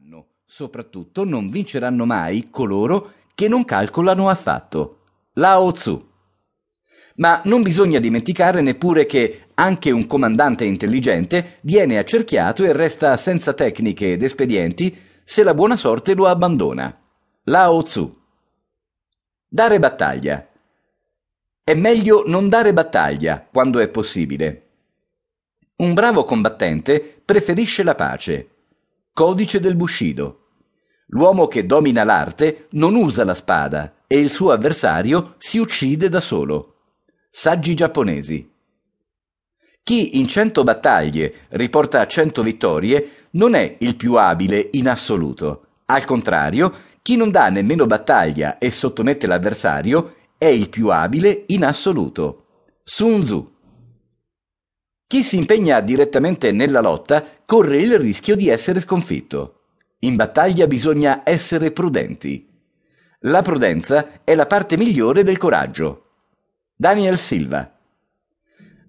vinceranno, soprattutto non vinceranno mai coloro che non calcolano affatto. Lao Tzu. Ma non bisogna dimenticare neppure che anche un comandante intelligente viene accerchiato e resta senza tecniche ed espedienti se la buona sorte lo abbandona. Lao Tzu. Dare battaglia. È meglio non dare battaglia quando è possibile. Un bravo combattente preferisce la pace. Codice del Bushido. L'uomo che domina l'arte non usa la spada e il suo avversario si uccide da solo. Saggi giapponesi. Chi in cento battaglie riporta cento vittorie non è il più abile in assoluto. Al contrario, chi non dà nemmeno battaglia e sottomette l'avversario è il più abile in assoluto. Sun Tzu. Chi si impegna direttamente nella lotta corre il rischio di essere sconfitto. In battaglia bisogna essere prudenti. La prudenza è la parte migliore del coraggio. Daniel Silva.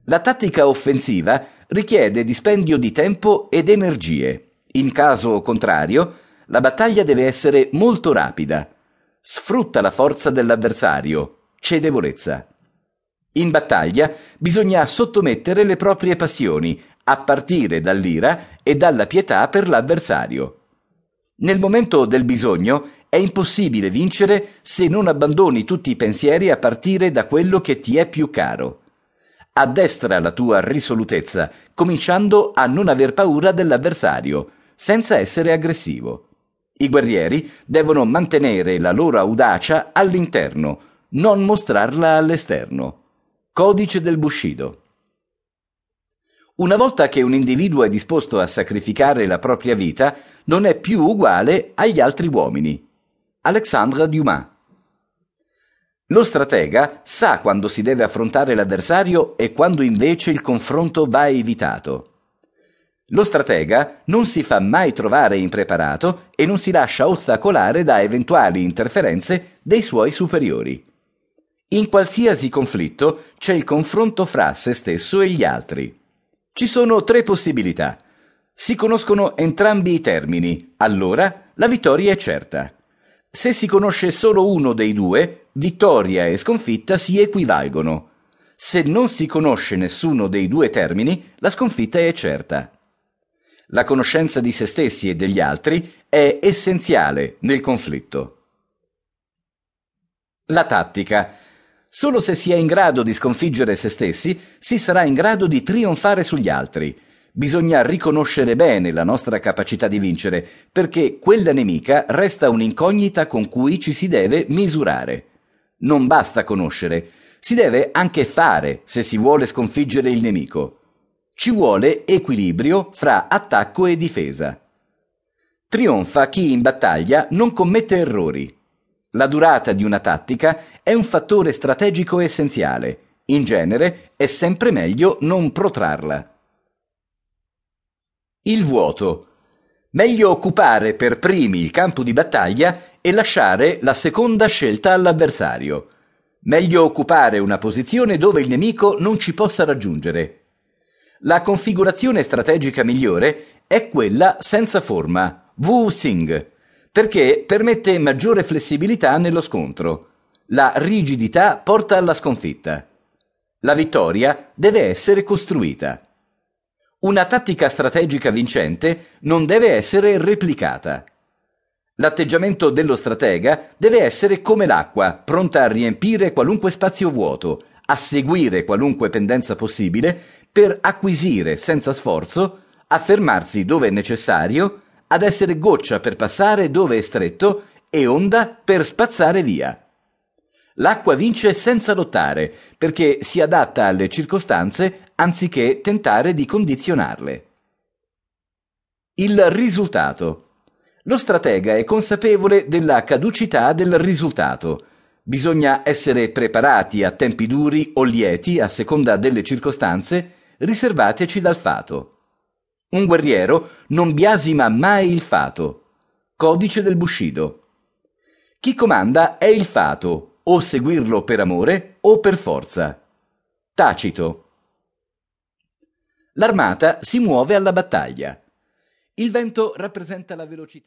La tattica offensiva richiede dispendio di tempo ed energie. In caso contrario, la battaglia deve essere molto rapida. Sfrutta la forza dell'avversario, cedevolezza. In battaglia bisogna sottomettere le proprie passioni, a partire dall'ira e dalla pietà per l'avversario. Nel momento del bisogno è impossibile vincere se non abbandoni tutti i pensieri a partire da quello che ti è più caro. Addestra la tua risolutezza, cominciando a non aver paura dell'avversario, senza essere aggressivo. I guerrieri devono mantenere la loro audacia all'interno, non mostrarla all'esterno. Codice del Bushido. Una volta che un individuo è disposto a sacrificare la propria vita, non è più uguale agli altri uomini. Alexandre Dumas. Lo stratega sa quando si deve affrontare l'avversario e quando invece il confronto va evitato. Lo stratega non si fa mai trovare impreparato e non si lascia ostacolare da eventuali interferenze dei suoi superiori. In qualsiasi conflitto c'è il confronto fra se stesso e gli altri. Ci sono tre possibilità. Si conoscono entrambi i termini, allora la vittoria è certa. Se si conosce solo uno dei due, vittoria e sconfitta si equivalgono. Se non si conosce nessuno dei due termini, la sconfitta è certa. La conoscenza di se stessi e degli altri è essenziale nel conflitto. La tattica. Solo se si è in grado di sconfiggere se stessi, si sarà in grado di trionfare sugli altri. Bisogna riconoscere bene la nostra capacità di vincere, perché quella nemica resta un'incognita con cui ci si deve misurare. Non basta conoscere, si deve anche fare se si vuole sconfiggere il nemico. Ci vuole equilibrio fra attacco e difesa. Trionfa chi in battaglia non commette errori. La durata di una tattica è un fattore strategico essenziale. In genere è sempre meglio non protrarla. Il vuoto. Meglio occupare per primi il campo di battaglia e lasciare la seconda scelta all'avversario. Meglio occupare una posizione dove il nemico non ci possa raggiungere. La configurazione strategica migliore è quella senza forma, Wu Sing, perché permette maggiore flessibilità nello scontro. La rigidità porta alla sconfitta. La vittoria deve essere costruita. Una tattica strategica vincente non deve essere replicata. L'atteggiamento dello stratega deve essere come l'acqua, pronta a riempire qualunque spazio vuoto, a seguire qualunque pendenza possibile, per acquisire senza sforzo, a fermarsi dove è necessario, ad essere goccia per passare dove è stretto e onda per spazzare via. L'acqua vince senza lottare, perché si adatta alle circostanze anziché tentare di condizionarle. Il risultato. Lo stratega è consapevole della caducità del risultato. Bisogna essere preparati a tempi duri o lieti a seconda delle circostanze, riservateci dal fato. Un guerriero non biasima mai il fato. Codice del Bushido. Chi comanda è il fato, o seguirlo per amore o per forza. Tacito. L'armata si muove alla battaglia. Il vento rappresenta la velocità.